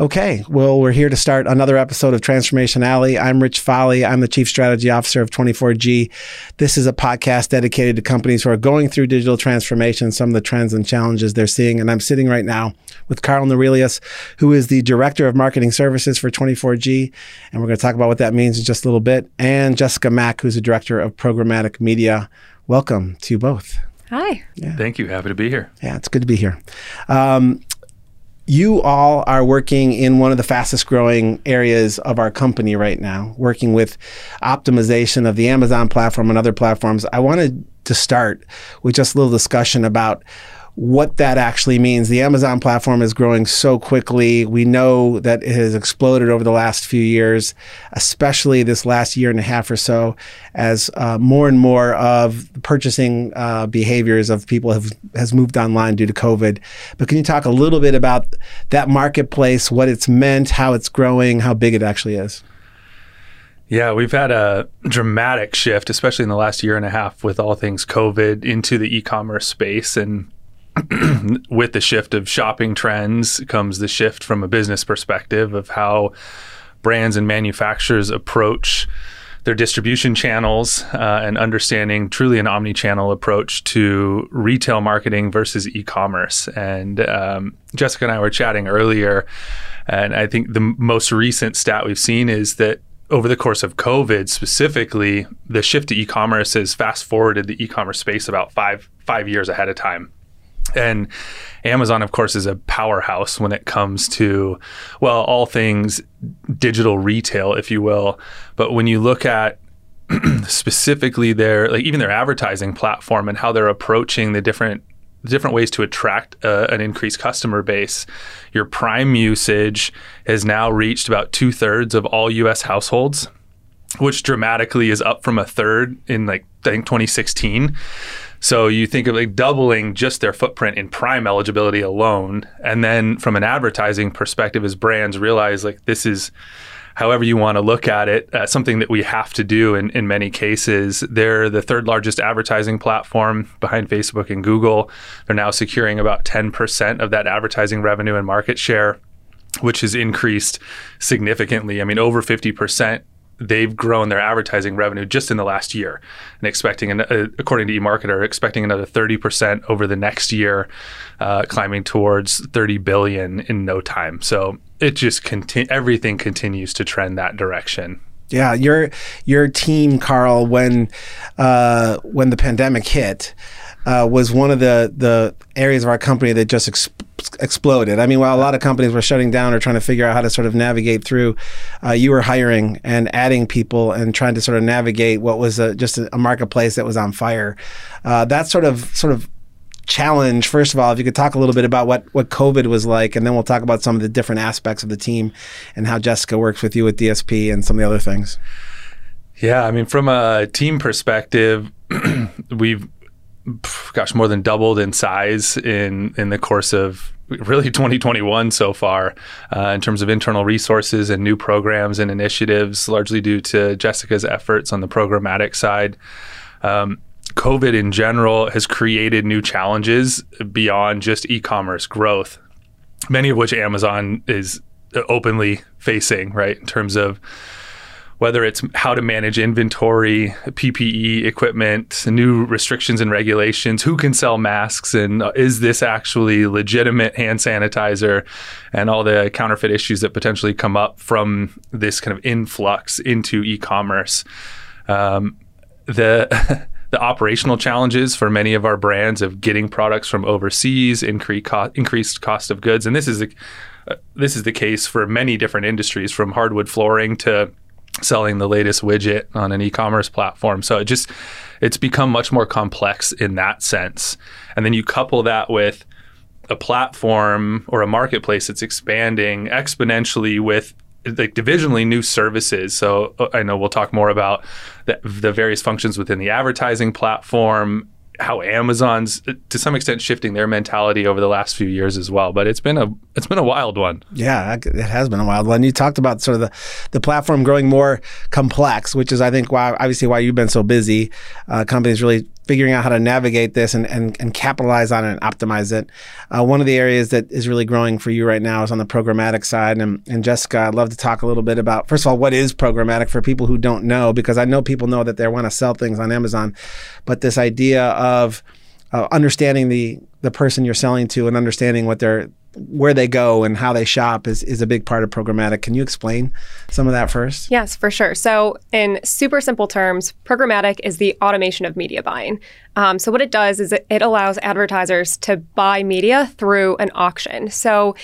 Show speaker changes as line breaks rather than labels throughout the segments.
Okay, well, we're here to start another episode of Transformation Alley. I'm Rich Foley. I'm the Chief Strategy Officer of 24G. This is a podcast dedicated to companies who are going through digital transformation, some of the trends and challenges they're seeing. And I'm sitting right now with Carl Norelius, who is the Director of Marketing Services for 24G. And we're going to talk about what that means in just a little bit. And Jessica Mack, who's the Director of Programmatic Media. Welcome to you both.
Hi.
Yeah. Thank you. Happy to be here.
Yeah, it's good to be here. Um, you all are working in one of the fastest growing areas of our company right now, working with optimization of the Amazon platform and other platforms. I wanted to start with just a little discussion about what that actually means. The Amazon platform is growing so quickly. We know that it has exploded over the last few years, especially this last year and a half or so, as uh, more and more of the purchasing uh, behaviors of people have has moved online due to COVID. But can you talk a little bit about that marketplace, what it's meant, how it's growing, how big it actually is?
Yeah, we've had a dramatic shift, especially in the last year and a half with all things COVID into the e-commerce space and with the shift of shopping trends comes the shift from a business perspective of how brands and manufacturers approach their distribution channels uh, and understanding truly an omni-channel approach to retail marketing versus e-commerce. And um, Jessica and I were chatting earlier, and I think the most recent stat we've seen is that over the course of COVID specifically, the shift to e-commerce has fast forwarded the e-commerce space about five five years ahead of time. And Amazon, of course, is a powerhouse when it comes to, well, all things digital retail, if you will. But when you look at specifically their, like even their advertising platform and how they're approaching the different different ways to attract uh, an increased customer base. Your Prime usage has now reached about two thirds of all U.S. households, which dramatically is up from a third in like I think 2016. So you think of like doubling just their footprint in prime eligibility alone. And then from an advertising perspective, as brands realize like this is however you want to look at it, uh, something that we have to do in, in many cases. They're the third largest advertising platform behind Facebook and Google. They're now securing about 10% of that advertising revenue and market share, which has increased significantly. I mean, over 50% they've grown their advertising revenue just in the last year and expecting, an, uh, according to eMarketer, expecting another 30% over the next year, uh, climbing towards 30 billion in no time. So it just conti- everything continues to trend that direction.
Yeah, your your team, Carl, when uh, when the pandemic hit, uh, was one of the the areas of our company that just ex- exploded. I mean, while a lot of companies were shutting down or trying to figure out how to sort of navigate through, uh, you were hiring and adding people and trying to sort of navigate what was a, just a, marketplace that was on fire. Uh, that sort of sort of challenge. First of all, if you could talk a little bit about what what COVID was like, and then we'll talk about some of the different aspects of the team and how Jessica works with you with DSP and some of the other things.
Yeah, I mean, from a team perspective, we've gosh, more than doubled in size in in the course of really 2021 so far uh, in terms of internal resources and new programs and initiatives, largely due to Jessica's efforts on the programmatic side. Um, COVID in general has created new challenges beyond just e-commerce growth, many of which Amazon is openly facing, right, in terms of whether it's how to manage inventory, PPE equipment, new restrictions and regulations, who can sell masks, and is this actually legitimate hand sanitizer, and all the counterfeit issues that potentially come up from this kind of influx into e-commerce. Um, the the operational challenges for many of our brands of getting products from overseas, increased cost, increased cost of goods, and this is a, uh, this is the case for many different industries, from hardwood flooring to selling the latest widget on an e-commerce platform. So it just it's become much more complex in that sense. And then you couple that with a platform or a marketplace that's expanding exponentially with like divisionally new services. So uh, I know we'll talk more about the, the various functions within the advertising platform how Amazon's to some extent shifting their mentality over the last few years as well. But it's been a it's been a wild one.
Yeah, it has been a wild one. You talked about sort of the the platform growing more complex, which is I think why obviously why you've been so busy. Uh, companies really figuring out how to navigate this and, and, and capitalize on it and optimize it. Uh, one of the areas that is really growing for you right now is on the programmatic side. And, and Jessica, I'd love to talk a little bit about, first of all, what is programmatic for people who don't know, because I know people know that they want to sell things on Amazon, but this idea of uh, understanding the the person you're selling to and understanding what they're where they go and how they shop is, is a big part of programmatic. Can you explain some of that first?
Yes, for sure. So, in super simple terms, programmatic is the automation of media buying. Um, so, what it does is it, allows advertisers to buy media through an auction. So,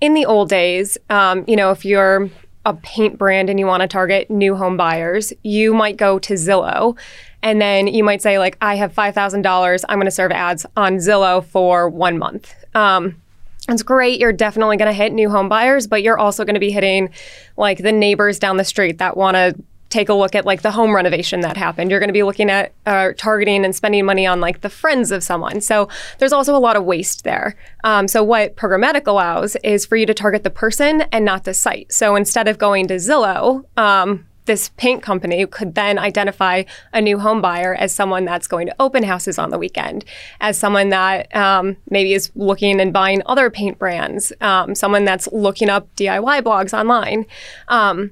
in the old days, um, you know, if you're a paint brand and you want to target new home buyers, you might go to Zillow and then you might say, like, I have $5,000. I'm going to serve ads on Zillow for one month. Um, it's great. You're definitely going to hit new home buyers, but you're also going to be hitting like the neighbors down the street that want to take a look at like the home renovation that happened. You're going to be looking at uh, targeting and spending money on like the friends of someone. So there's also a lot of waste there. Um, so what programmatic allows is for you to target the person and not the site. So instead of going to Zillow, um, this paint company could then identify a new home buyer as someone that's going to open houses on the weekend, as someone that um, maybe is looking and buying other paint brands, um, someone that's looking up DIY blogs online. Um,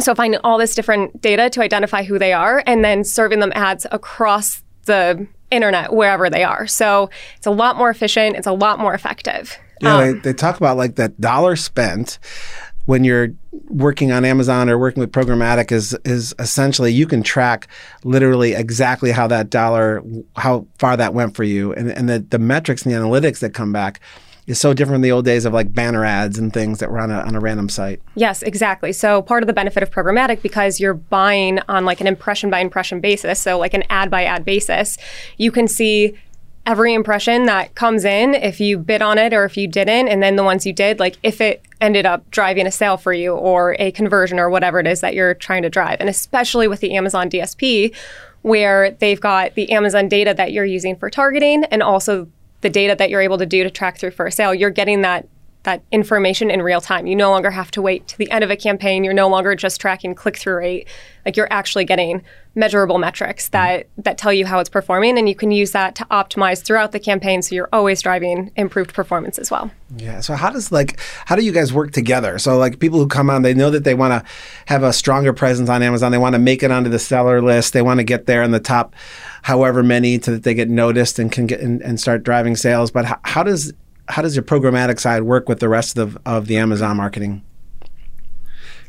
so finding all this different data to identify who they are and then serving them ads across the internet wherever they are. So it's a lot more efficient. It's a lot more effective.
Yeah, they, um, they talk about like that dollar spent when you're working on Amazon or working with programmatic is is essentially you can track literally exactly how that dollar how far that went for you and and the, the metrics and the analytics that come back is so different from the old days of like banner ads and things that were on a, on a random site.
Yes, exactly. So part of the benefit of programmatic because you're buying on like an impression by impression basis, so like an ad by ad basis, you can see every impression that comes in, if you bid on it or if you didn't, and then the ones you did, like if it ended up driving a sale for you or a conversion or whatever it is that you're trying to drive. And especially with the Amazon DSP, where they've got the Amazon data that you're using for targeting and also the data that you're able to do to track through for a sale, you're getting that that information in real time. You no longer have to wait to the end of a campaign. You're no longer just tracking click through rate. Like you're actually getting measurable metrics that that tell you how it's performing and you can use that to optimize throughout the campaign so you're always driving improved performance as well.
Yeah. So how does like how do you guys work together? So like people who come on they know that they want to have a stronger presence on Amazon. They want to make it onto the seller list. They want to get there in the top however many to that they get noticed and can get and, and start driving sales. But how does how does your programmatic side work with the rest of the, of the Amazon marketing?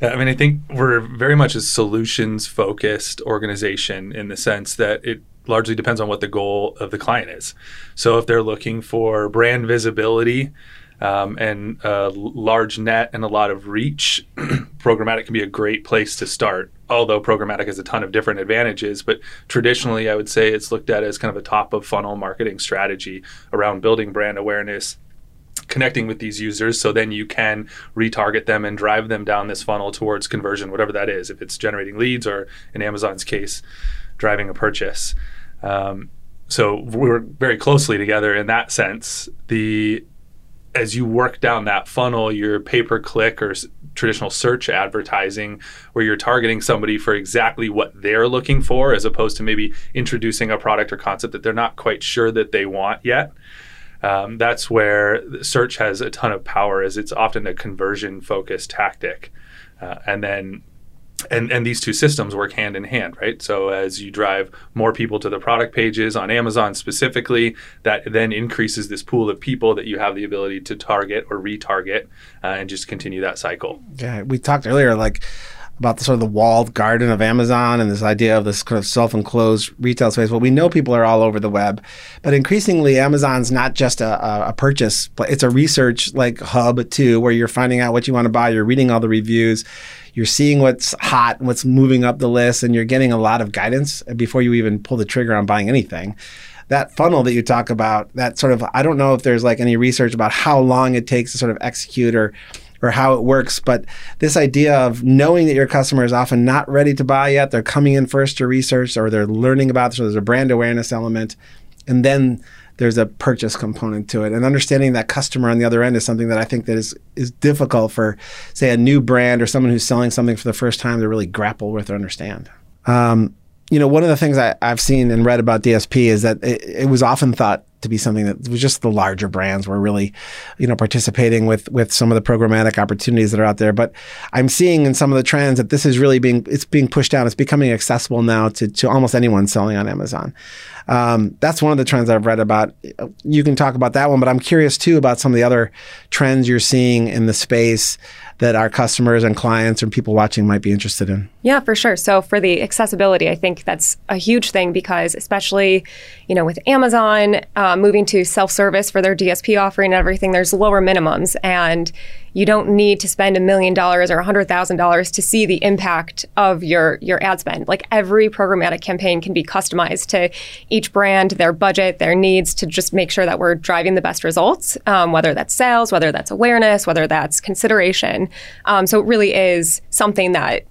Yeah, I mean, I think we're very much a solutions focused organization in the sense that it largely depends on what the goal of the client is. So if they're looking for brand visibility um, and a large net and a lot of reach, programmatic can be a great place to start. Although programmatic has a ton of different advantages, but traditionally I would say it's looked at as kind of a top of funnel marketing strategy around building brand awareness connecting with these users so then you can retarget them and drive them down this funnel towards conversion whatever that is if it's generating leads or in amazon's case driving a purchase. Um, so we work very closely together in that sense. The as you work down that funnel your pay per click or traditional search advertising where you're targeting somebody for exactly what they're looking for as opposed to maybe introducing a product or concept that they're not quite sure that they want yet um, that's where search has a ton of power as it's often a conversion focused tactic. Uh, and then and and these two systems work hand in hand right? So as you drive more people to the product pages on amazon specifically that then increases this pool of people that you have the ability to target or retarget uh, and just continue that cycle.
Yeah we talked earlier like about the sort of the walled garden of Amazon and this idea of this kind of self-enclosed retail space. Well, we know people are all over the web, but increasingly Amazon's not just a, a purchase, but it's a research like hub too, where you're finding out what you want to buy, you're reading all the reviews, you're seeing what's hot, what's moving up the list, and you're getting a lot of guidance before you even pull the trigger on buying anything that funnel that you talk about, that sort of, I don't know if there's like any research about how long it takes to sort of execute or or how it works. But this idea of knowing that your customer is often not ready to buy yet, they're coming in first to research or they're learning about this, so there's a brand awareness element. And then there's a purchase component to it. And understanding that customer on the other end is something that I think that is is difficult for, say, a new brand or someone who's selling something for the first time to really grapple with or understand. Um, you know, one of the things I, have seen and read about DSP is that it, it, was often thought to be something that was just the larger brands were really, you know, participating with with some of the programmatic opportunities that are out there. But I'm seeing in some of the trends that this is really being it's being pushed down. It's becoming accessible now to to almost anyone selling on Amazon. Um, that's one of the trends I've read about. You can talk about that one, but I'm curious too about some of the other trends you're seeing in the space that our customers and clients and people watching might be interested in?
Yeah, for sure. So for the accessibility, I think that's a huge thing because especially, you know, with Amazon uh, moving to self-service for their DSP offering and everything, there's lower minimums and you don't need to spend a million dollars or a hundred thousand dollars to see the impact of your your ad spend. Like every programmatic campaign can be customized to each brand, their budget, their needs to just make sure that we're driving the best results, um, whether that's sales, whether that's awareness, whether that's consideration. Um, so it really is something that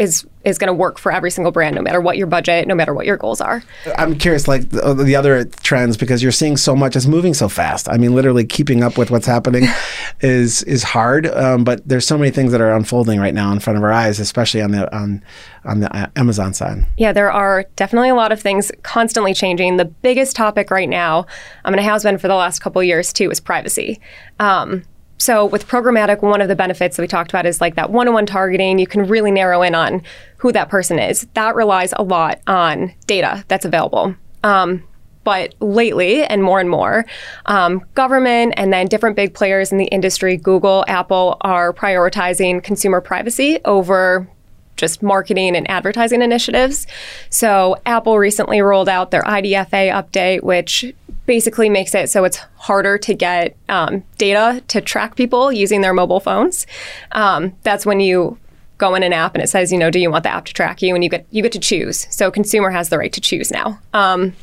is is going to work for every single brand, no matter what your budget, no matter what your goals are.
I'm curious, like the, the other trends, because you're seeing so much. It's moving so fast. I mean, literally keeping up with what's happening is is hard. Um, but there's so many things that are unfolding right now in front of our eyes, especially on the on on the uh, Amazon side.
Yeah, there are definitely a lot of things constantly changing. The biggest topic right now, I mean, it has been for the last couple years too, is privacy. Um, so with programmatic, one of the benefits that we talked about is like that one-on-one targeting. You can really narrow in on who that person is. That relies a lot on data that's available. Um, but lately, and more and more, um, government and then different big players in the industry, Google, Apple, are prioritizing consumer privacy over just marketing and advertising initiatives. So Apple recently rolled out their IDFA update, which basically makes it so it's harder to get um, data to track people using their mobile phones. Um, that's when you go in an app and it says, you know, do you want the app to track you? And you get you get to choose. So consumer has the right to choose now. Um,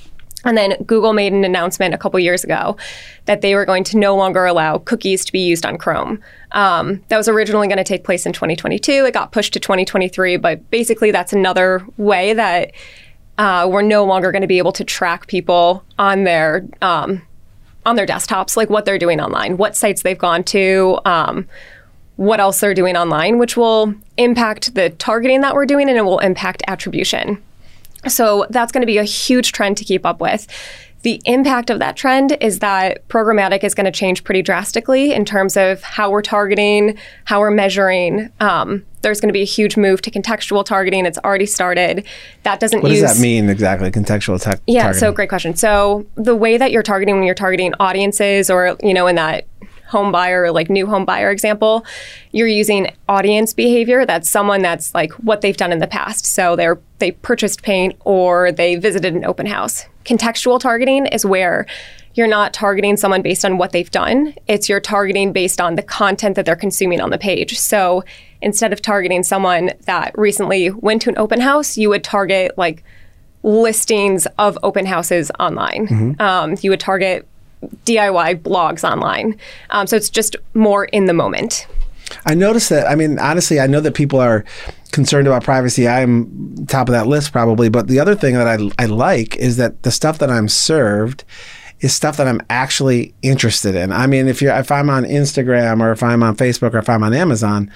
and then Google made an announcement a couple years ago that they were going to no longer allow cookies to be used on Chrome. Um, that was originally going to take place in 2022. It got pushed to 2023, but basically that's another way that uh, we're no longer going to be able to track people on their um, on their desktops, like what they're doing online, what sites they've gone to. Um, what else they're doing online, which will impact the targeting that we're doing and it will impact attribution. So that's going to be a huge trend to keep up with. The impact of that trend is that programmatic is going to change pretty drastically in terms of how we're targeting, how we're measuring. Um, there's going to be a huge move to contextual targeting. It's already started. That doesn't
what
use.
Does that mean exactly? Contextual te-
yeah,
targeting.
so great question. So the way that you're targeting when you're targeting audiences, or you know, in that home buyer, like new home buyer example, you're using audience behavior. That's someone that's like what they've done in the past. So they're they purchased paint or they visited an open house. Contextual targeting is where you're not targeting someone based on what they've done. It's you're targeting based on the content that they're consuming on the page. So instead of targeting someone that recently went to an open house, you would target like listings of open houses online. Mm-hmm. Um, you would target DIY blogs online. Um, so it's just more in the moment.
I noticed that. I mean, honestly, I know that people are concerned about privacy. I'm top of that list probably. But the other thing that I, I like is that the stuff that I'm served is stuff that I'm actually interested in. I mean, if you're if I'm on Instagram or if I'm on Facebook or if I'm on Amazon,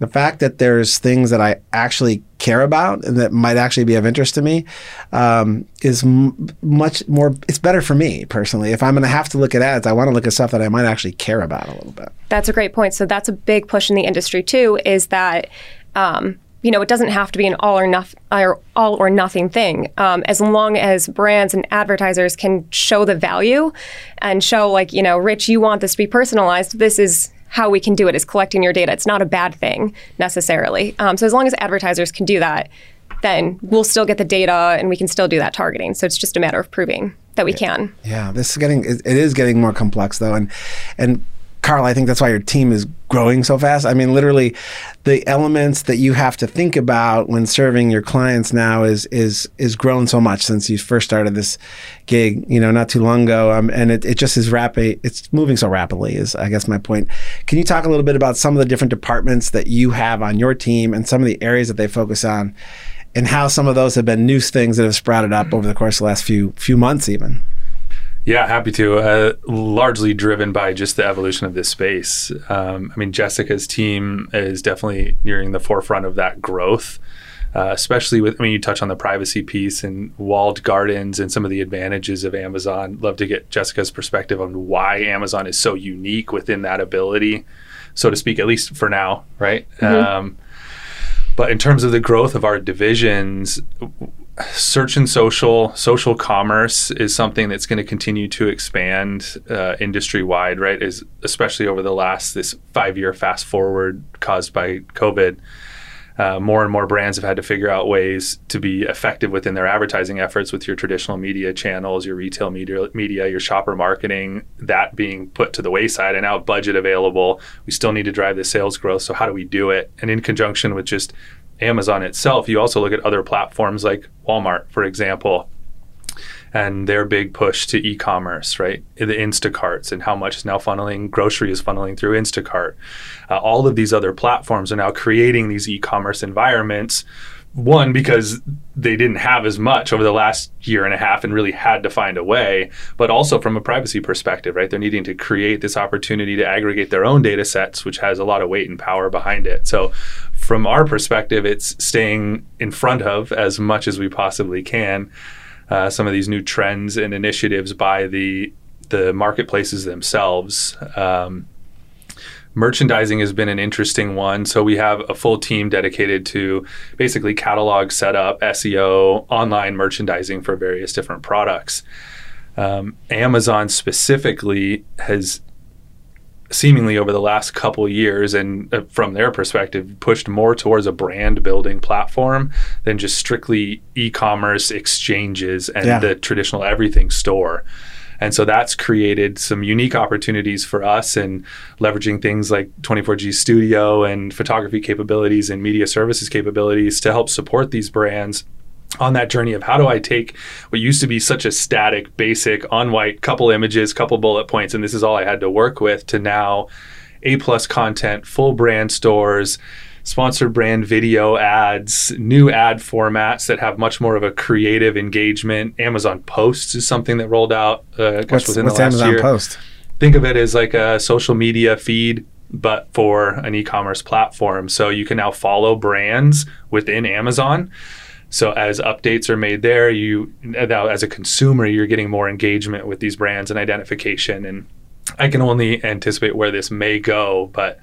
the fact that there's things that I actually care about and that might actually be of interest to me um, is m- much more. It's better for me personally. If I'm going to have to look at ads, I want to look at stuff that I might actually care about a little bit.
That's a great point. So that's a big push in the industry too. Is that um, you know, it doesn't have to be an all or nothing or all or nothing thing. Um, as long as brands and advertisers can show the value and show, like, you know, Rich, you want this to be personalized. This is how we can do it is collecting your data. It's not a bad thing necessarily. Um, so as long as advertisers can do that, then we'll still get the data and we can still do that targeting. So it's just a matter of proving that we can.
Yeah, this is getting it is getting more complex though, and and Carl, I think that's why your team is growing so fast. I mean, literally, the elements that you have to think about when serving your clients now is is is grown so much since you first started this gig. You know, not too long ago, um, and it, it just is rapid. It's moving so rapidly. Is I guess my point. Can you talk a little bit about some of the different departments that you have on your team and some of the areas that they focus on, and how some of those have been new things that have sprouted up over the course of the last few few months, even?
Yeah, happy to. Uh, largely driven by just the evolution of this space. Um, I mean, Jessica's team is definitely nearing the forefront of that growth. Uh, especially with, I mean, you touch on the privacy piece and walled gardens and some of the advantages of Amazon. Love to get Jessica's perspective on why Amazon is so unique within that ability, so to speak, at least for now, right? Mm-hmm. Um, but in terms of the growth of our divisions, search and social, social commerce is something that's going to continue to expand uh, industry wide, right? Is especially over the last this five year fast forward caused by COVID uh, more and more brands have had to figure out ways to be effective within their advertising efforts with your traditional media channels, your retail media, media, your shopper marketing, that being put to the wayside and now budget available. We still need to drive the sales growth. So, how do we do it? And in conjunction with just Amazon itself, you also look at other platforms like Walmart, for example, and their big push to e-commerce, right? The Instacarts and how much is now funneling grocery is funneling through Instacart. Uh, all of these other platforms are now creating these e-commerce environments. One because they didn't have as much over the last year and a half and really had to find a way, but also from a privacy perspective, right? They're needing to create this opportunity to aggregate their own data sets, which has a lot of weight and power behind it. So, from our perspective, it's staying in front of as much as we possibly can uh, some of these new trends and initiatives by the the marketplaces themselves. Um, merchandising has been an interesting one. So we have a full team dedicated to basically catalog setup, SEO, online merchandising for various different products. Um, Amazon specifically has seemingly over the last couple years and uh, from their perspective pushed more towards a brand building platform than just strictly e-commerce exchanges and yeah. the traditional everything store and so that's created some unique opportunities for us in leveraging things like 24G Studio and photography capabilities and media services capabilities to help support these brands on that journey of how do I take what used to be such a static, basic, on white, couple images, couple bullet points, and this is all I had to work with, to now A plus content, full brand stores, sponsored brand video ads, new ad formats that have much more of a creative engagement. Amazon Posts is something that rolled out uh,
what's, within what's the last Amazon year. Post?
Think of it as like a social media feed but for an e-commerce platform. So you can now follow brands within Amazon. So as updates are made there, you now as a consumer, you're getting more engagement with these brands and identification. And I can only anticipate where this may go, but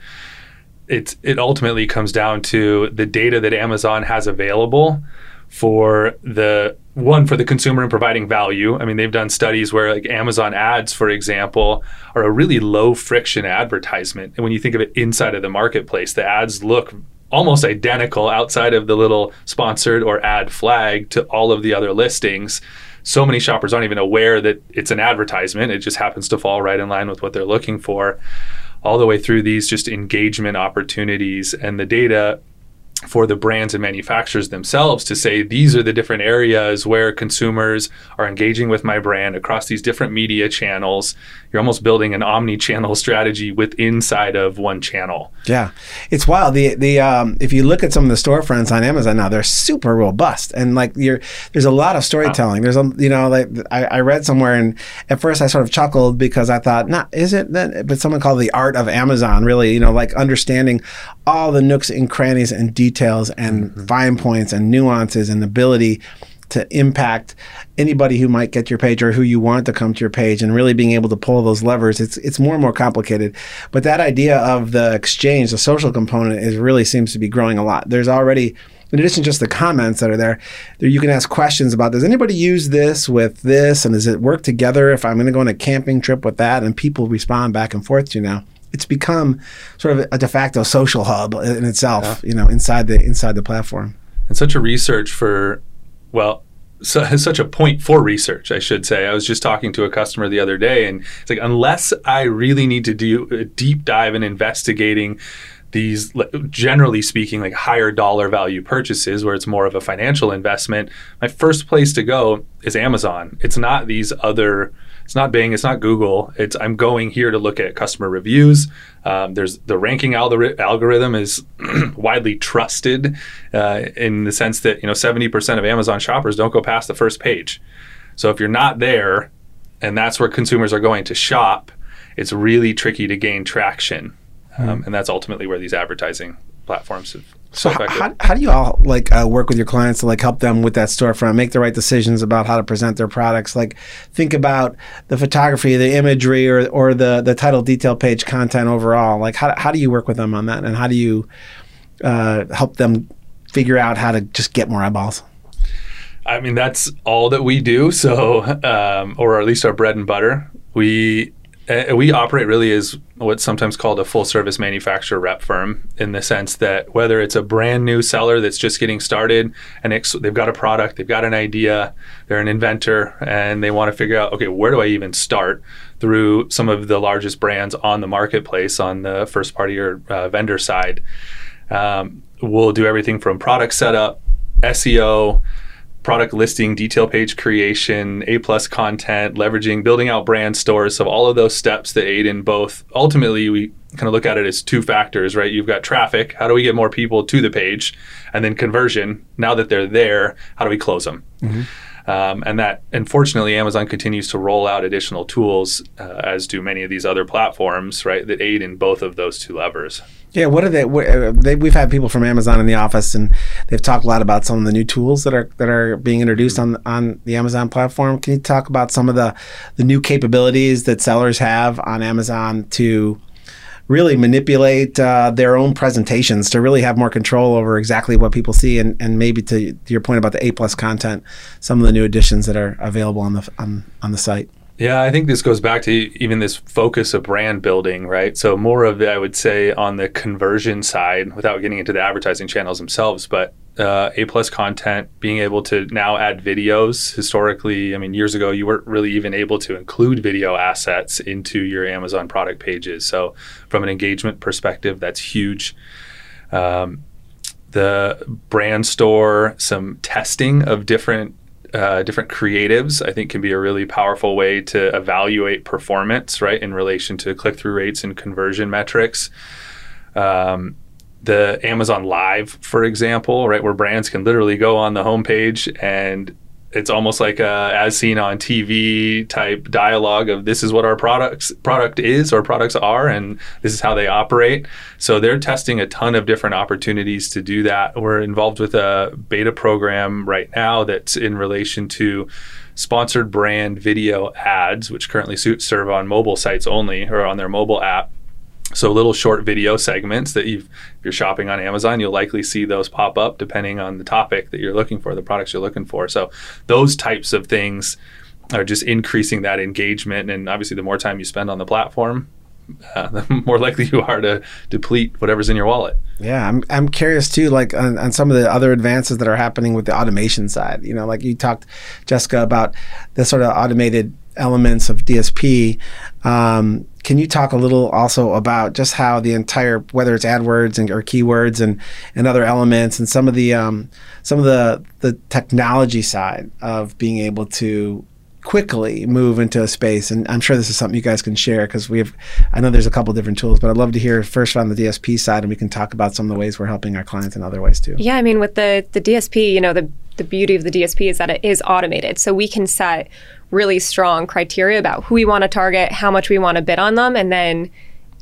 it's it ultimately comes down to the data that Amazon has available for the one for the consumer and providing value. I mean, they've done studies where like Amazon ads, for example, are a really low friction advertisement. And when you think of it inside of the marketplace, the ads look almost identical outside of the little sponsored or ad flag to all of the other listings. So many shoppers aren't even aware that it's an advertisement. It just happens to fall right in line with what they're looking for. All the way through these just engagement opportunities and the data for the brands and manufacturers themselves to say these are the different areas where consumers are engaging with my brand across these different media channels you're almost building an omni-channel strategy with inside of one channel.
Yeah, it's wild. The the um, if you look at some of the storefronts on Amazon now, they're super robust and like you're there's a lot of storytelling. There's a you know like I, I, read somewhere and at first I sort of chuckled because I thought, not is it that? But someone called the art of Amazon really you know like understanding all the nooks and crannies and details and mm-hmm. fine points and nuances and ability to impact anybody who might get your page or who you want to come to your page and really being able to pull those levers it's it's more and more complicated. But that idea of the exchange the social component is really seems to be growing a lot. There's already in addition to just the comments that are there, there you can ask questions about does anybody use this with this? And does it work together if i'm going to go on a camping trip with that? And people respond back and forth to you now it's become sort of a de facto social hub in itself yeah. you know inside the inside the platform
and such a research for well, so, such a point for research, I should say. I was just talking to a customer the other day, and it's like, unless I really need to do a deep dive in investigating these, generally speaking, like higher dollar value purchases where it's more of a financial investment, my first place to go is Amazon. It's not these other it's not Bing, it's not Google. It's I'm going here to look at customer reviews. Um, there's the ranking algorithm is widely trusted uh, in the sense that you know 70% of Amazon shoppers don't go past the first page. So if you're not there, and that's where consumers are going to shop, it's really tricky to gain traction. Um, and that's ultimately where these advertising platforms have
So how, how, how do you all like uh, work with your clients to like help them with that storefront, make the right decisions about how to present their products? Like think about the photography, the imagery, or or the the title detail page content overall. Like how how do you work with them on that, and how do you uh, help them figure out how to just get more eyeballs?
I mean, that's all that we do. So, um, or at least our bread and butter. We uh, we operate really as what's sometimes called a full service manufacturer rep firm in the sense that whether it's a brand new seller that's just getting started and they've got a product, they've got an idea, they're an inventor, and they want to figure out, okay, where do I even start through some of the largest brands on the marketplace on the first party or uh, vendor side. Um, we'll do everything from product setup, SEO, product listing, detail page creation, A plus content, leveraging, building out brand stores. So all of those steps that aid in both. Ultimately, we kind of look at it as two factors, right? You've got traffic. How do we get more people to the page? And then conversion. Now that they're there, how do we close them? Mm-hmm. Um, and that, unfortunately, Amazon continues to roll out additional tools, uh, as do many of these other platforms, right, that aid in both of those two levers.
Yeah, what are they, what, uh, they? We've had people from Amazon in the office, and they've talked a lot about some of the new tools that are that are being introduced on on the Amazon platform. Can you talk about some of the the new capabilities that sellers have on Amazon to really manipulate uh, their own presentations to really have more control over exactly what people see, and, and maybe to, your point about the A plus content, some of the new additions that are available on the on, on the site.
Yeah, I think this goes back to even this focus of brand building, right? So more of it, I would say, on the conversion side, without getting into the advertising channels themselves, but uh, A plus content, being able to now add videos. Historically, I mean, years ago, you weren't really even able to include video assets into your Amazon product pages. So from an engagement perspective, that's huge. Um, the brand store, some testing of different uh, different creatives, I think can be a really powerful way to evaluate performance, right, in relation to click through rates and conversion metrics. Um, the Amazon Live, for example, right, where brands can literally go on the homepage and it's almost like a as seen on TV type dialogue of this is what our products product is or products are and this is how they operate. So they're testing a ton of different opportunities to do that. We're involved with a beta program right now that's in relation to sponsored brand video ads, which currently serve on mobile sites only or on their mobile app. So little short video segments that if you're shopping on Amazon, you'll likely see those pop up depending on the topic that you're looking for, the products you're looking for. So those types of things are just increasing that engagement and obviously the more time you spend on the platform, uh, the more likely you are to deplete whatever's in your wallet.
Yeah, I'm I'm curious too, like on, on, some of the other advances that are happening with the automation side. You know, like you talked, Jessica, about the sort of automated elements of DSP. Um, can you talk a little also about just how the entire, whether it's AdWords and, or keywords and, and other elements, and some of the um, some of the the technology side of being able to quickly move into a space? And i'm sure this is something you guys can share because we have i know there's a couple different tools but i'd love to hear first on the dsp side and we can talk about some of the ways we're helping our clients in other ways too.
Yeah i mean with the the dsp you know the the beauty of the dsp is that it is automated. So we can set really strong criteria about who we want to target, how much we want to bid on them, and then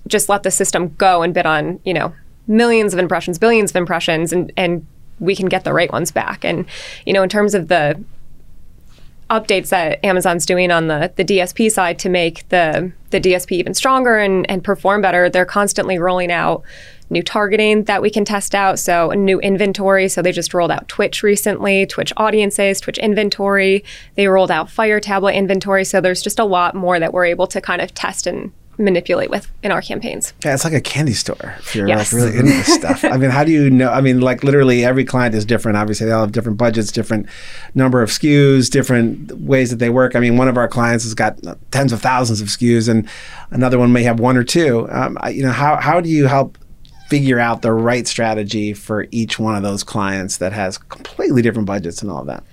just let the system go and bid on, you know, millions of impressions, billions of impressions, and and we can get the right ones back. And you know, in terms of the updates that Amazon's doing on the, the DSP side to make the the DSP even stronger and, and perform better, they're constantly rolling out new targeting that we can test out. So, a new inventory. So, they just rolled out Twitch recently, Twitch audiences, Twitch inventory. They rolled out Fire tablet inventory. So, there's just a lot more that we're able to kind of test and manipulate with in our campaigns.
Yeah, it's like a candy store if you're yes. like really into this stuff. I mean, how do you know? I mean, like literally every client is different. Obviously, they all have different budgets, different number of SKUs, different ways that they work. I mean, one of our clients has got tens of thousands of SKUs, and another one may have one or two. Um, you know, how how do you help figure out the right strategy for each one of those clients that has completely different budgets and all of that?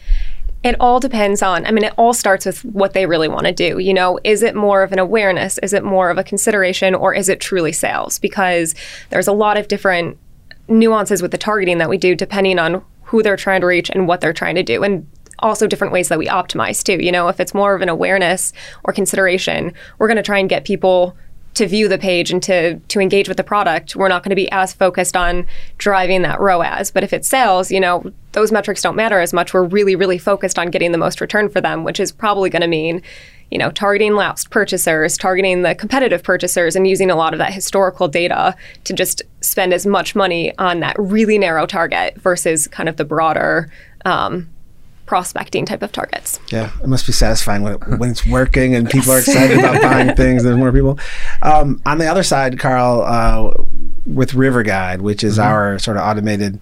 It all depends on, I mean, it all starts with what they really want to do. You know, is it more of an awareness? Is it more of a consideration? Or is it truly sales? Because there's a lot of different nuances with the targeting that we do depending on who they're trying to reach and what they're trying to do. And also different ways that we optimize too. You know, if it's more of an awareness or consideration, we're going to try and get people to view the page and to to engage with the product, we're not going to be as focused on driving that ROAS. But if it sells, you know, those metrics don't matter as much. We're really, really focused on getting the most return for them, which is probably going to mean, you know, targeting lapsed purchasers, targeting the competitive purchasers, and using a lot of that historical data to just spend as much money on that really narrow target versus kind of the broader um, prospecting type of targets.
Yeah, it must be satisfying when, it, when it's working and people are excited about buying things. There's more people. Um, on the other side, Carl, uh, with River Guide, which is mm-hmm. our sort of automated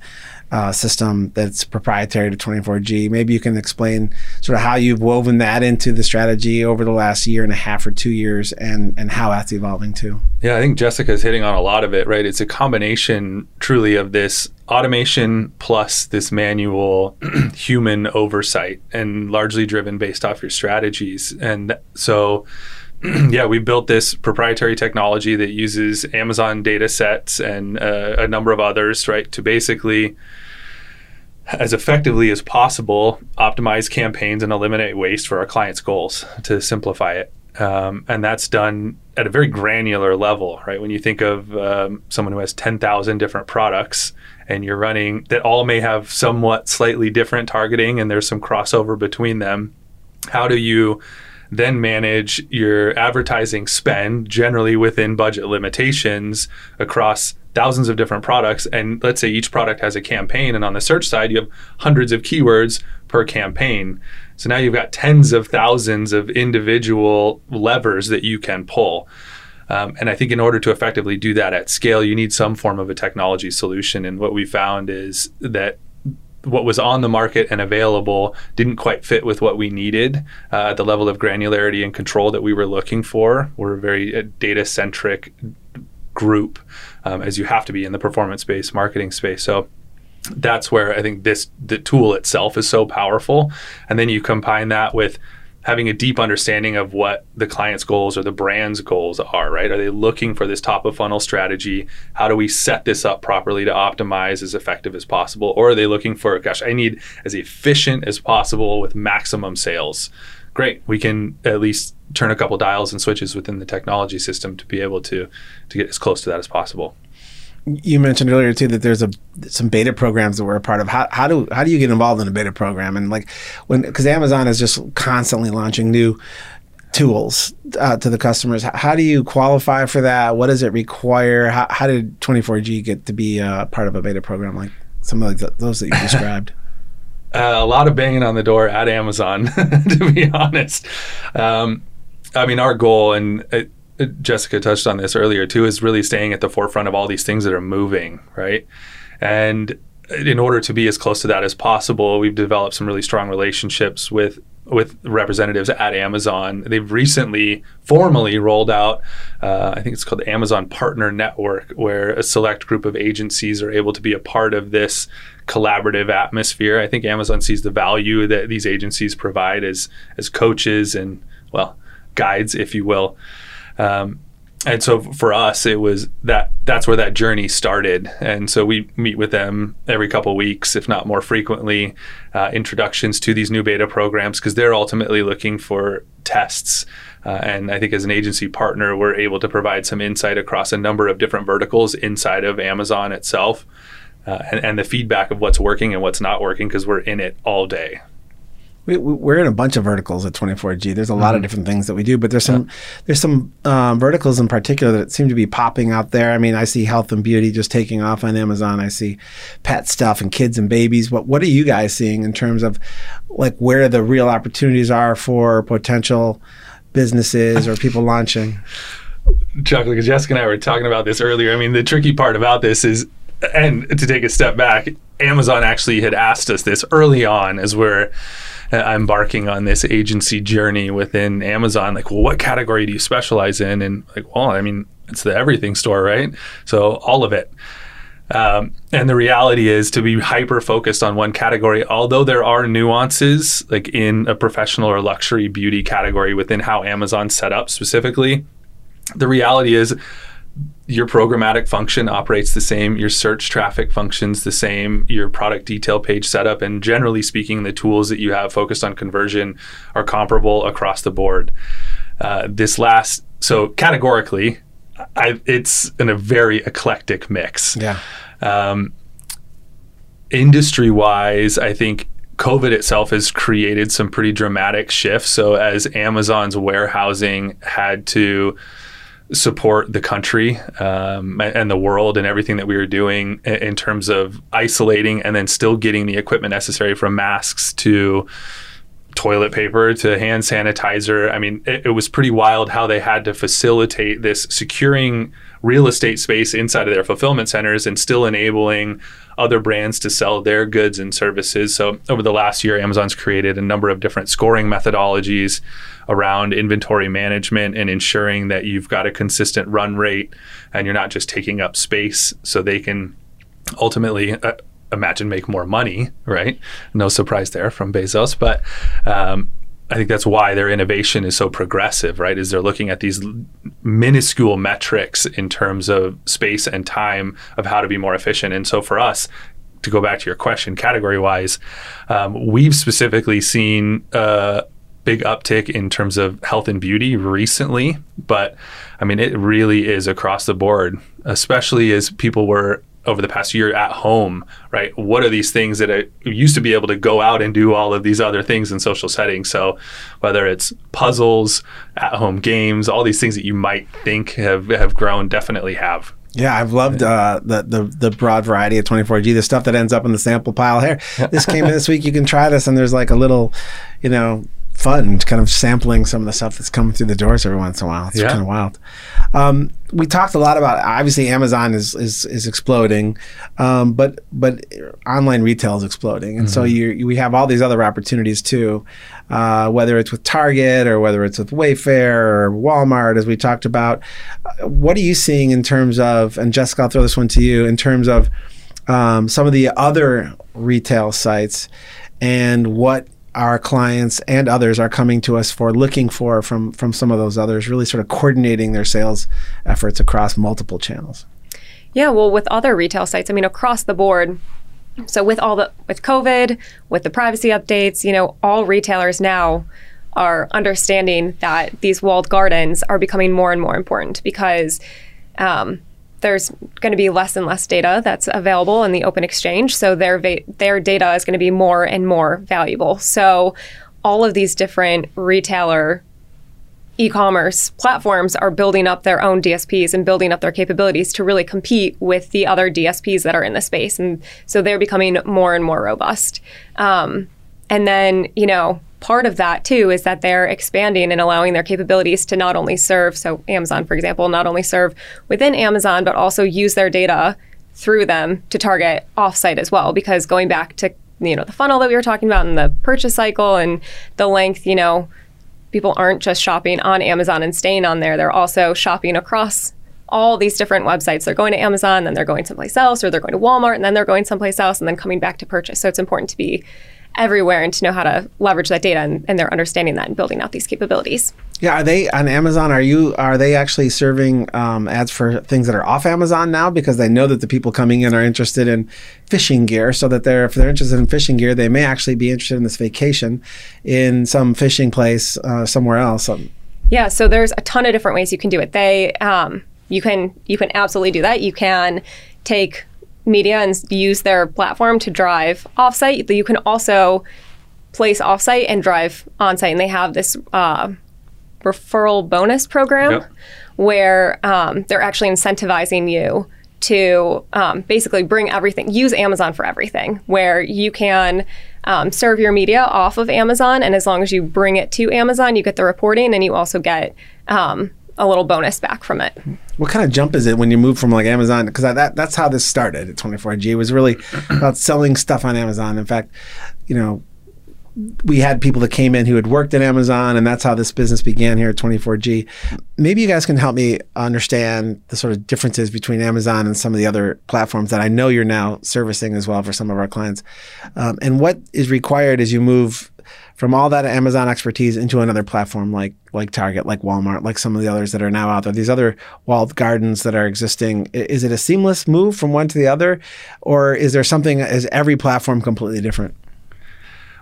uh, system that's proprietary to 24G. Maybe you can explain sort of how you've woven that into the strategy over the last year and a half or two years and, and how that's evolving too.
Yeah, I think Jessica's hitting on a lot of it, right? It's a combination truly of this automation plus this manual human oversight and largely driven based off your strategies. And so, yeah, we built this proprietary technology that uses Amazon data sets and uh, a number of others, right, to basically as effectively as possible, optimize campaigns and eliminate waste for our clients' goals to simplify it. Um, and that's done at a very granular level, right? When you think of um, someone who has 10,000 different products and you're running that all may have somewhat slightly different targeting and there's some crossover between them, how do you then manage your advertising spend generally within budget limitations across thousands of different products. And let's say each product has a campaign and on the search side you have hundreds of keywords per campaign. So now you've got tens of thousands of individual levers that you can pull. Um, and i think in order to effectively do that at scale you need some form of a technology solution. And what we found is that what was on the market and available didn't quite fit with what we needed uh, at the level of granularity and control that we were looking for. We're a very uh, data centric group, um, as you have to be in the performance based marketing space. So that's where I think this the tool itself is so powerful. And then you combine that with having a deep understanding of what the client's goals or the brand's goals are, right? Are they looking for this top of funnel strategy? How do we set this up properly to optimize as effective as possible? Or are they looking for, gosh, I need as efficient as possible with maximum sales? Great. We can at least turn a couple dials and switches within the technology system to be able to to get as close to that as possible
you mentioned earlier too that there's a some beta programs that we're a part of. How, how do how do you get involved in a beta program? And like when because Amazon is just constantly launching new tools uh, to the customers. How, do you qualify for that? What does it require? How, how did 24G get to be uh, part of a beta program like some of the, those that you described?
Uh, a lot of banging on the door at Amazon, to be honest. Um, I mean, our goal, and it, Jessica touched on this earlier too, is really staying at the forefront of all these things that are moving, right? And in order to be as close to that as possible, we've developed some really strong relationships with with representatives at Amazon. They've recently formally rolled out, uh, I think it's called the Amazon Partner Network, where a select group of agencies are able to be a part of this collaborative atmosphere. I think Amazon sees the value that these agencies provide as as coaches and well guides, if you will. Um, and so for us, it was that that's where that journey started. And so we meet with them every couple weeks, if not more frequently, uh, introductions to these new beta programs because they're ultimately looking for tests. Uh, and I think as an agency partner, we're able to provide some insight across a number of different verticals inside of Amazon itself. Uh, and, and the feedback of what's working and what's not working because we're in it all day
we, we're in a bunch of verticals at 24G. There's a lot mm-hmm. of different things that we do, but there's some yeah. there's some um, verticals in particular that seem to be popping out there. I mean, I see health and beauty just taking off on Amazon. I see pet stuff and kids and babies. What what are you guys seeing in terms of like where the real opportunities are for potential businesses or people launching?
Chuck, because Jessica and I were talking about this earlier. I mean, the tricky part about this is, and to take a step back, Amazon actually had asked us this early on as we're embarking on this agency journey within Amazon. Like, well, what category do you specialize in? And like, well, I mean, it's the everything store, right? So all of it. Um, and the reality is to be hyper focused on one category, although there are nuances like in a professional or luxury beauty category within how Amazon's set up specifically, the reality is your programmatic function operates the same, your search traffic functions the same, your product detail page setup, and generally speaking, the tools that you have focused on conversion are comparable across the board. Uh, this last, so categorically, I, it's in a very eclectic mix.
Yeah.
Um, industry wise, I think COVID itself has created some pretty dramatic shifts. So, as Amazon's warehousing had to support the country um, and the world and everything that we were doing in terms of isolating and then still getting the equipment necessary from masks to toilet paper to hand sanitizer. I mean, it, it, was pretty wild how they had to facilitate this securing real estate space inside of their fulfillment centers and still enabling other brands to sell their goods and services. So, over the last year, Amazon's created a number of different scoring methodologies around inventory management and ensuring that you've got a consistent run rate and you're not just taking up space so they can ultimately uh, imagine make more money, right? No surprise there from Bezos, but um, I think that's why their innovation is so progressive, right? Is they're looking at these minuscule metrics in terms of space and time of how to be more efficient. And so for us, to go back to your question, category wise, um, we've specifically seen. a big uptick in terms of health and beauty recently, but I mean, it really is across the board, especially as people were over the past year at home, right? What are these things that I used to be able to go out and do all of these other things in social settings? So, whether it's puzzles, at home games, all these things that you might think have, have grown, definitely have.
Yeah, I've loved uh, the, the the broad variety of 24G. The stuff that ends up in the sample pile here. This came in this week. You can try this, and there's like a little, you know, fun kind of sampling some of the stuff that's coming through the doors every once in a while. It's yeah. kind of wild. Um, we talked a lot about obviously Amazon is is, is exploding, um, but but online retail is exploding, and mm-hmm. so you we have all these other opportunities too, uh, whether it's with Target or whether it's with Wayfair or Walmart, as we talked about. Uh, what are you seeing in terms of? And Jessica, I'll throw this one to you in terms of um, some of the other retail sites and what our clients and others are coming to us for looking for from from some of those others really sort of coordinating their sales efforts across multiple channels.
Yeah well with other retail sites i mean across the board. So with all the with covid with the privacy updates you know all retailers now are understanding that these walled gardens are becoming more and more important because um, there's going to be less and less data that's available in the open exchange. So their va- their data is going to be more and more valuable. So all of these different retailer e-commerce platforms are building up their own DSPs and building up their capabilities to really compete with the other DSPs that are in the space, and so they're becoming more and more robust. Um, and then you know part of that too is that they're expanding and allowing their capabilities to not only serve, so Amazon, for example, not only serve within Amazon, but also use their data through them to target offsite as well. Because going back to you know the funnel that we were talking about and the purchase cycle and the length, you know, people aren't just shopping on Amazon and staying on there; they're also shopping across all these different websites. They're going to Amazon, then they're going someplace else, or they're going to Walmart, and then they're going someplace else, and then coming back to purchase. So it's important to be everywhere and to know how to leverage that data and, and they're understanding that and building out these capabilities.
Yeah, are they on Amazon? Are you are they actually serving um, ads for things that are off Amazon now because they know that the people coming in are interested in fishing gear, so that they're if they're interested in fishing gear, they may actually be interested in this vacation in some fishing place uh, somewhere else. Um,
yeah, so there's a ton of different ways you can do it. They um, you can you can absolutely do that. You can take media and use their platform to drive offsite. You can also place offsite and drive onsite, and they have this uh, referral bonus program yep. where um, they're actually incentivizing you to um, basically bring everything, use Amazon for everything, where you can um, serve your media off of Amazon, and as long as you bring it to Amazon, you get the reporting, and you also get um, a little bonus back from it.
What kind of jump is it when you move from like Amazon? Because that that's how this started at 24G. Was really about selling stuff on Amazon. In fact, you know, we had people that came in who had worked at Amazon, and that's how this business began here at 24G. Maybe you guys can help me understand the sort of differences between Amazon and some of the other platforms that I know you're now servicing as well for some of our clients, um, and what is required as you move from all that Amazon expertise into another platform like like Target, like Walmart, like some of the others that are now out there. These other walled gardens that are existing. Is it a seamless move from one to the other, or is there something? Is every platform completely different?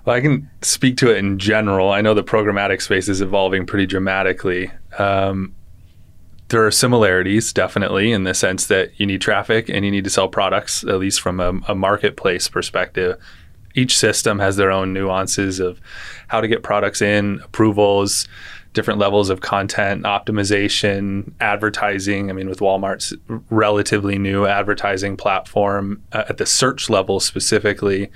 Well, I can speak to it in general. I know the programmatic space is evolving pretty dramatically. Um, there are similarities, definitely, in the sense that you need traffic and you need to sell products, at least from a, a marketplace perspective. Each system has their own nuances of how to get products in, approvals, different levels of content optimization, advertising. I mean, with Walmart's relatively new advertising platform uh, at the search level specifically,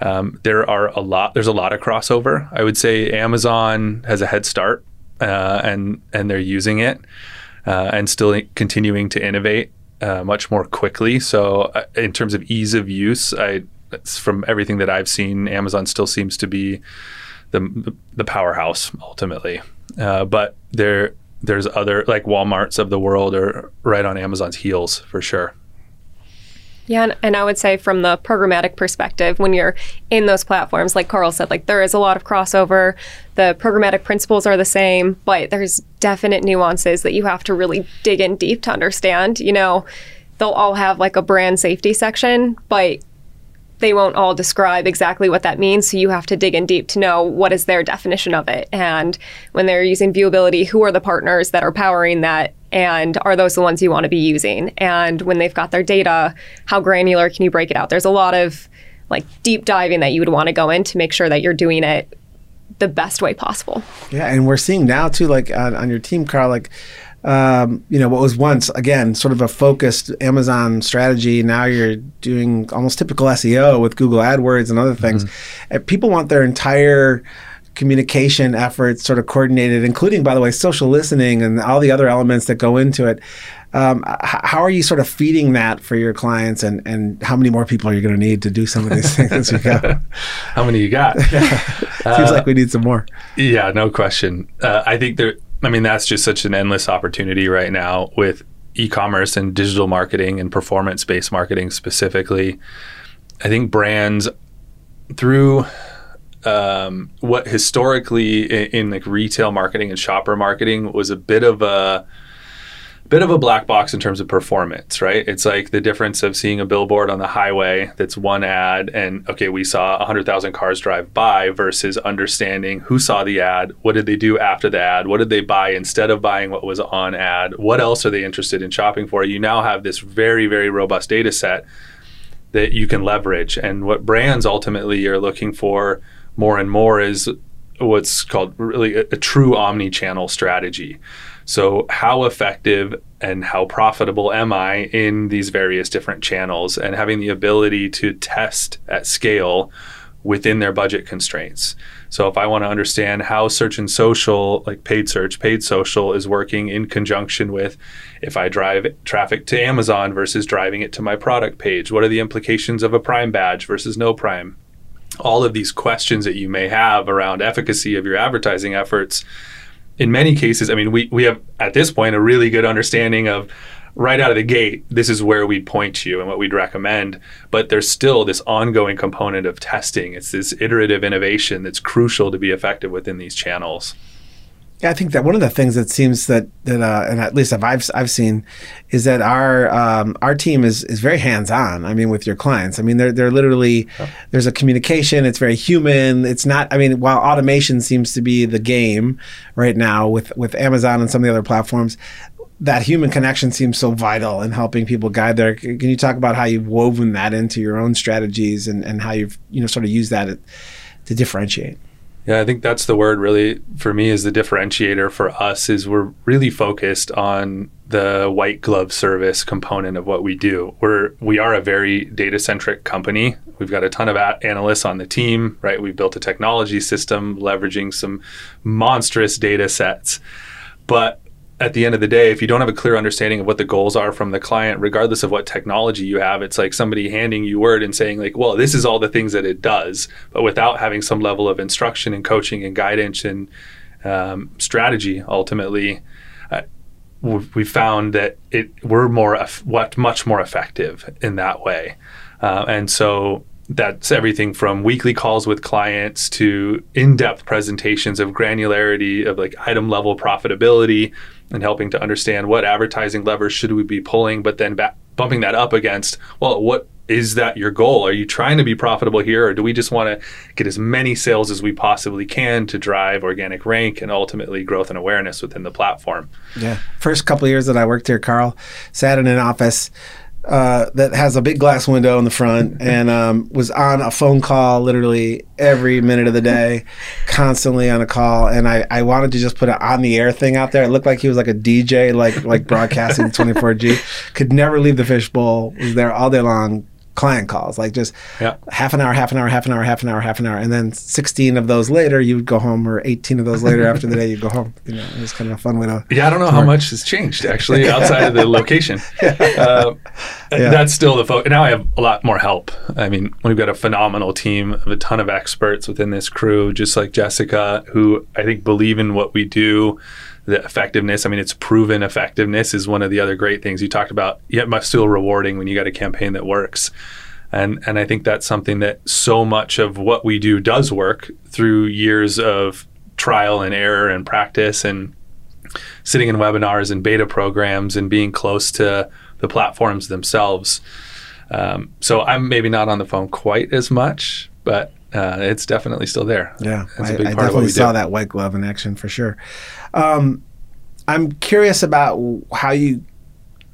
um, there are a lot. There's a lot of crossover. I would say Amazon has a head start, uh, and and they're using it uh, and still continuing to innovate uh, much more quickly. So, uh, in terms of ease of use, I from everything that I've seen, Amazon still seems to be the the powerhouse ultimately. Uh, but there there's other like WalMarts of the world are right on Amazon's heels for sure.
Yeah, and, and, I would say from the programmatic perspective, when you're in those platforms, like Carl said, like there is a lot of crossover. The programmatic principles are the same, but there's definite nuances that you have to really dig in deep to understand. You know, they'll all have like a brand safety section, but they won't all describe exactly what that means. So you have to dig in deep to know what is their definition of it. And when they're using viewability, who are the partners that are powering that? And are those the ones you want to be using? And when they've got their data, how granular can you break it out? There's a lot of like deep diving that you would want to go in to make sure that you're doing it the best way possible.
Yeah, and we're seeing now too, like on, on your team, Carl, like um, you know, what was once again sort of a focused Amazon strategy. Now you're doing almost typical SEO with Google AdWords and other things. Mm-hmm. And people want their entire communication efforts sort of coordinated, including, by the way, social listening and all the other elements that go into it. Um, h- how are you sort of feeding that for your clients, and, and how many more people are you going to need to do some of these things as you go?
how many you got?
Seems uh, like we need some more.
Yeah, no question. Uh, I think there I mean, that's just such an endless opportunity right now with e-commerce and digital marketing and performance-based marketing specifically. I think brands through um, what historically in, in, like retail marketing and shopper marketing was a bit of a bit of a black box in terms of performance, right? It's like the difference of seeing a billboard on the highway that's one ad and okay, we saw 100,000 cars drive by versus understanding who saw the ad, what did they do after the ad, what did they buy instead of buying what was on ad, what else are they interested in shopping for? You now have this very very robust data set that you can leverage and what brands ultimately are looking for more and more is what's called really a, a true omni-channel strategy so, how effective and how profitable am I in these various different channels and having the ability to test at scale within their budget constraints. So, if I want to understand how search and social, like paid search, paid social, is working in conjunction with if I drive traffic to Amazon versus driving it to my product page, what are the implications of a Prime badge versus no Prime? All of these questions that you may have around efficacy of your advertising efforts in many cases, I mean, we, we have at this point a really good understanding of right out of the gate, this is where we'd point you and what we'd recommend. But there's still this ongoing component of testing. It's this iterative innovation that's crucial to be effective within these channels.
Yeah, I think that one of the things that seems that that uh, and at least I've I've seen is that our um, our team is is very hands on. I mean, with your clients. I mean, they're they're literally there's a communication. It's very human. It's not. I mean, while automation seems to be the game right now with with Amazon and some of the other platforms, that human connection seems so vital in helping people guide their. Can you talk about how you've woven that into your own strategies and and how you've you know sort of used that to differentiate?
Yeah, I think that's the word really for me is the differentiator for us is we're really focused on the white glove service component of what we do. We're we are a very data centric company. We've got a ton of analysts on the team, right? We've built a technology system leveraging some monstrous data sets. But at the end of the day, if you don't have a clear understanding of what the goals are from the client, regardless of what technology you have, it's like somebody handing you word and saying, like, well, this is all the things that it does, but without having some level of instruction and coaching and guidance and um, strategy, ultimately, uh, we found that it we're more what much more effective in that way, uh, and so that's everything from weekly calls with clients to in-depth presentations of granularity of like item level profitability and helping to understand what advertising levers should we be pulling but then ba- bumping that up against well what is that your goal? Are you trying to be profitable here or do we just want to get as many sales as we possibly can to drive organic rank and ultimately growth and awareness within the platform?
Yeah. First couple years that i worked here carl sat in an office uh, that has a big glass window in the front and um, was on a phone call literally every minute of the day, constantly on a call. And I, I wanted to just put an on the air thing out there. It looked like he was like a DJ, like like broadcasting 24G. Could never leave the fishbowl. Was there all day long, client calls, like just yeah. half an hour, half an hour, half an hour, half an hour, half an hour, and then 16 of those later you would go home, or 18 of those later after the day you'd go home. You know, it was kind of a fun way to.
Yeah, I don't know how much has changed actually outside of the location. Uh, yeah. That's still the focus. Now I have a lot more help. I mean, we've got a phenomenal team of a ton of experts within this crew, just like Jessica, who I think believe in what we do the effectiveness. I mean, it's proven effectiveness is one of the other great things you talked about. Yet, but still rewarding when you got a campaign that works. And and I think that's something that so much of what we do does work through years of trial and error and practice and sitting in webinars and beta programs and being close to the platforms themselves. Um, so I'm maybe not on the phone quite as much, but uh, it's definitely still there.
Yeah, I, I definitely saw do. that white glove in action for sure. Um, I'm curious about how you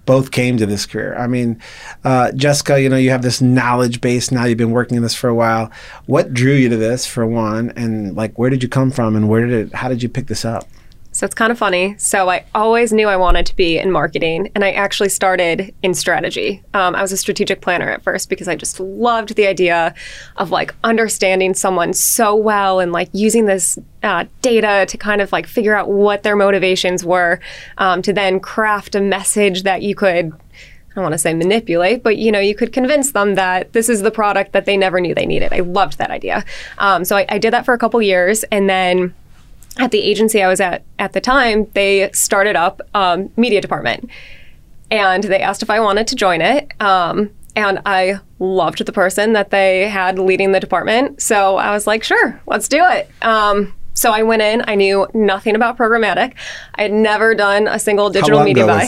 both came to this career. I mean, uh, Jessica, you know, you have this knowledge base now. You've been working in this for a while. What drew you to this, for one, and like, where did you come from, and where did it? How did you pick this up?
So it's kind of funny. So I always knew I wanted to be in marketing, and I actually started in strategy. Um, I was a strategic planner at first because I just loved the idea of like understanding someone so well and like using this uh, data to kind of like figure out what their motivations were, um, to then craft a message that you could. I don't want to say manipulate, but you know, you could convince them that this is the product that they never knew they needed. I loved that idea. Um, so I, I did that for a couple years, and then at the agency I was at at the time, they started up um, media department, and they asked if I wanted to join it. Um, and I loved the person that they had leading the department, so I was like, sure, let's do it. Um, so I went in. I knew nothing about programmatic. I had never done a single digital media buy.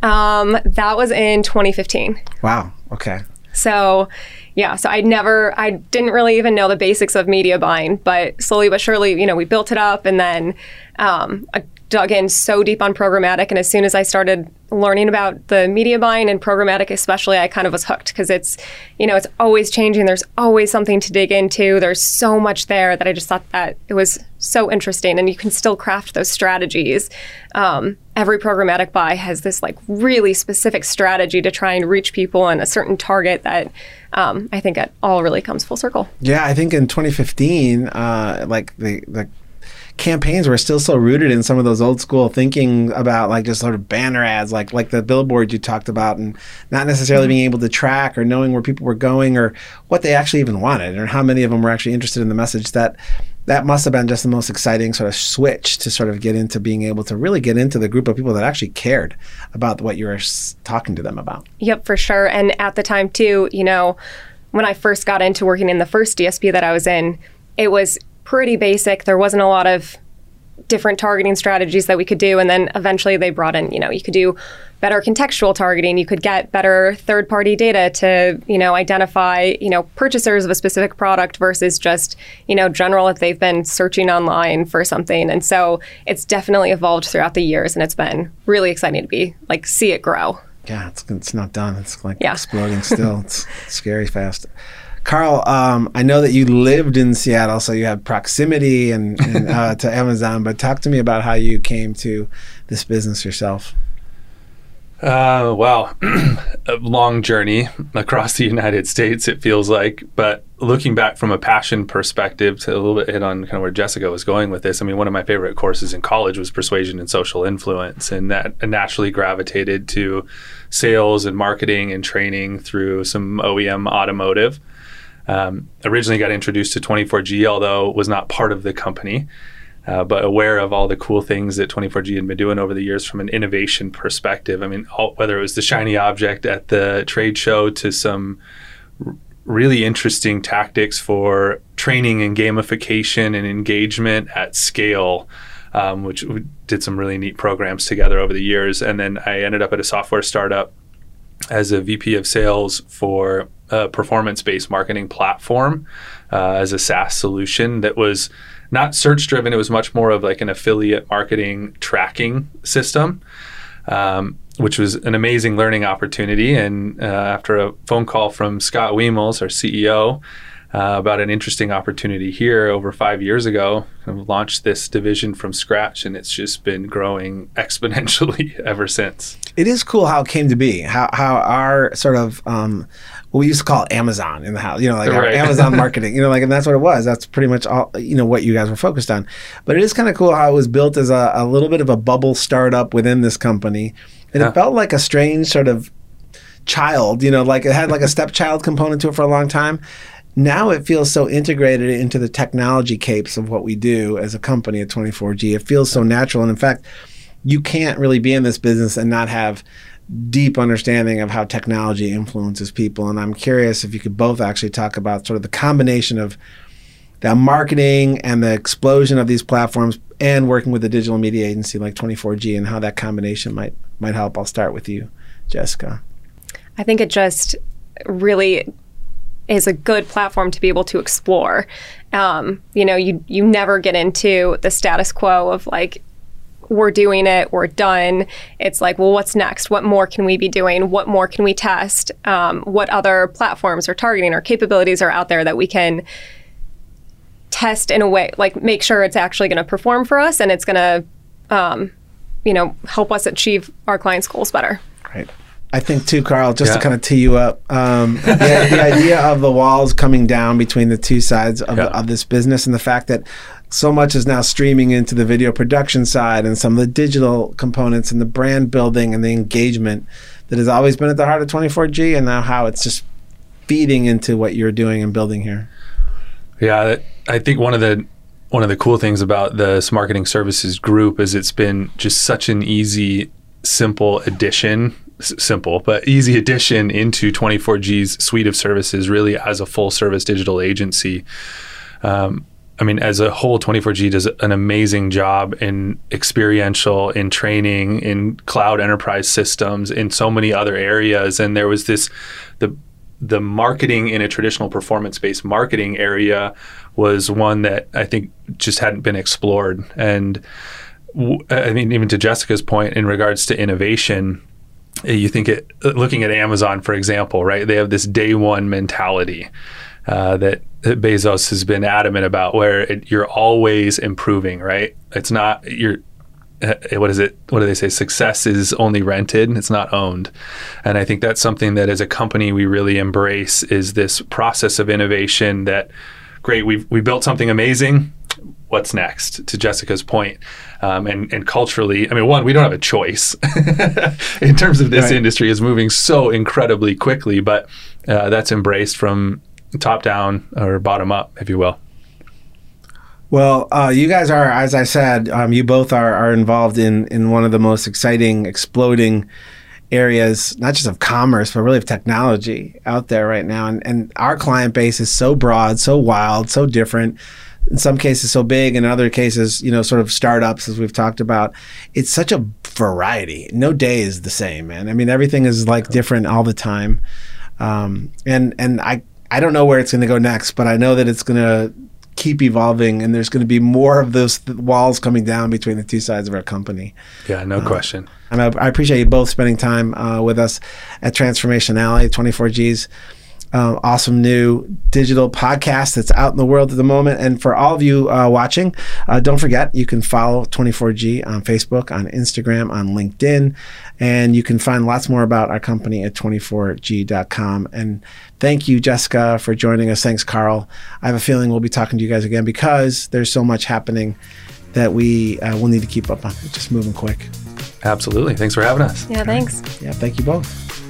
Um, that was in 2015.
Wow. Okay.
So yeah, so I never, I didn't really even know the basics of media buying, but slowly but surely, you know, we built it up and then um, I dug in so deep on programmatic. And as soon as I started learning about the media buying and programmatic, especially, I kind of was hooked because it's, you know, it's always changing. There's always something to dig into. There's so much there that I just thought that it was so interesting. And you can still craft those strategies. Um, every programmatic buy has this like really specific strategy to try and reach people and a certain target that um, I think it all really comes full circle.
Yeah, I think in 2015, uh, like the the campaigns were still so rooted in some of those old school thinking about like just sort of banner ads, like like the billboards you talked about, and not necessarily mm-hmm. being able to track or knowing where people were going or what they actually even wanted or how many of them were actually interested in the message. That that must have been just the most exciting sort of switch to sort of get into being able to really get into the group of people that actually cared about what you were talking to them about.
Yep, for sure. And at the time too, you know, when I first got into working in the first DSP that I was in, it was pretty basic. There wasn't a lot of different targeting strategies that we could do. And then eventually they brought in, you know, you could do better contextual targeting. You could get better third party data to, you know, identify, you know, purchasers of a specific product versus just, you know, general if they've been searching online for something. And so it's definitely evolved throughout the years and it's been really exciting to be like see it grow.
Yeah, it's, it's not done. It's like yeah. exploding still. it's scary fast. Carl, um, I know that you lived in Seattle, so you have proximity and, and uh, to Amazon. But talk to me about how you came to this business yourself.
Uh, wow, a long journey across the United States. It feels like, but looking back from a passion perspective, to a little bit hit on kind of where Jessica was going with this. I mean, one of my favorite courses in college was persuasion and social influence, and that naturally gravitated to sales and marketing and training through some OEM automotive. Um, originally got introduced to 24G, although was not part of the company, uh, but aware of all the cool things that 24G had been doing over the years from an innovation perspective. I mean, all, whether it was the shiny object at the trade show to some r- really interesting tactics for training and gamification and engagement at scale. Um, which did some really neat programs together over the years. And then I ended up at a software startup as a VP of sales for a performance based marketing platform uh, as a SaaS solution that was not search driven. It was much more of like an affiliate marketing tracking system. Um, which was an amazing learning opportunity. And uh, after a phone call from Scott Wiemels, our CEO, uh, about an interesting opportunity here over five years ago. Launched this division from scratch, and it's just been growing exponentially ever since.
It is cool how it came to be. How how our sort of um, what we used to call Amazon in the house, you know, like right. Amazon marketing, you know, like, and that's what it was. That's pretty much all, you know, what you guys were focused on. But it is kind of cool how it was built as a, a little bit of a bubble startup within this company. And yeah. it felt like a strange sort of child, you know, like it had like a stepchild component to it for a long time now it feels so integrated into the technology capes of what we do as a company at 24G. It feels so natural. And in fact, you can't really be in this business and not have deep understanding of how technology influences people. And I'm curious if you could both actually talk about sort of the combination of the marketing and the explosion of these platforms and working with a digital media agency like 24G and how that combination might might help. I'll start with you, Jessica.
I think it just really is a good platform to be able to explore. Um, you know, you you never get into the status quo of like we're doing it, we're done. It's like, well, what's next? What more can we be doing? What more can we test? Um, what other platforms or targeting or capabilities are out there that we can test in a way, like make sure it's actually going to perform for us and it's going to, um, you know, help us achieve our clients' goals better.
Right. I think too, Carl, just yeah. to kind of tee you up, um, the, the, idea of the walls coming down between the two sides of, yeah. the, of, this business and the fact that so much is now streaming into the video production side and some of the digital components and the brand building and the engagement that has always been at the heart of 24G and now how it's just feeding into what you're doing and building here.
Yeah, I think one of the one of the cool things about the marketing services group is it's been just such an easy simple addition simple but easy addition into 24G's suite of services, really as a full service digital agency. Um, I mean, as a whole, 24G does an amazing job in experiential, in training, in cloud enterprise systems, in so many other areas. And there was this, the the marketing in a traditional performance based marketing area was one that I think just hadn't been explored. And I mean, even to Jessica's point in regards to innovation, you think it, looking at Amazon, for example, right? They have this day one mentality uh, that, Bezos has been adamant about, where it, you're always improving, right? It's not you're. Uh, what is it? What do they say? Success is only rented; it's not owned. And I think that's something that, as a company, we really embrace is this process of innovation. That great, we've we built something amazing what's next to jessica's point um, and, and culturally i mean one we don't have a choice in terms of this right. industry is moving so incredibly quickly but uh, that's embraced from top down or bottom up if you will
well, uh, you guys are, as I said, um, you both are, are involved in, in one of the most exciting, exploding areas, not just of commerce, but really of technology out there right now. And, and our client base is so broad, so wild, so different in some cases so big and in other cases you know sort of startups as we've talked about it's such a variety. No day is the same man. I mean everything is like different all the time. Um, and and i i don't know where it's going to go next but i know that it's going to keep evolving and there's going to be more of those th- walls coming down between the two sides of our company.
Yeah no uh, question.
and I, I, appreciate you both spending time uh, with us at transformation alley 24g's uh, awesome new digital podcast that's out in the world at the moment. And for all of you uh, watching, uh, don't forget you can follow 24G on Facebook, on Instagram, on LinkedIn, and you can find lots more about our company at 24G.com. And thank you, Jessica, for joining us. Thanks, Carl. I have a feeling we'll be talking to you guys again because there's so much happening that we uh, will need to keep up on. It's just moving quick.
Absolutely. Thanks for having us.
Yeah, thanks.
Yeah, thank you both.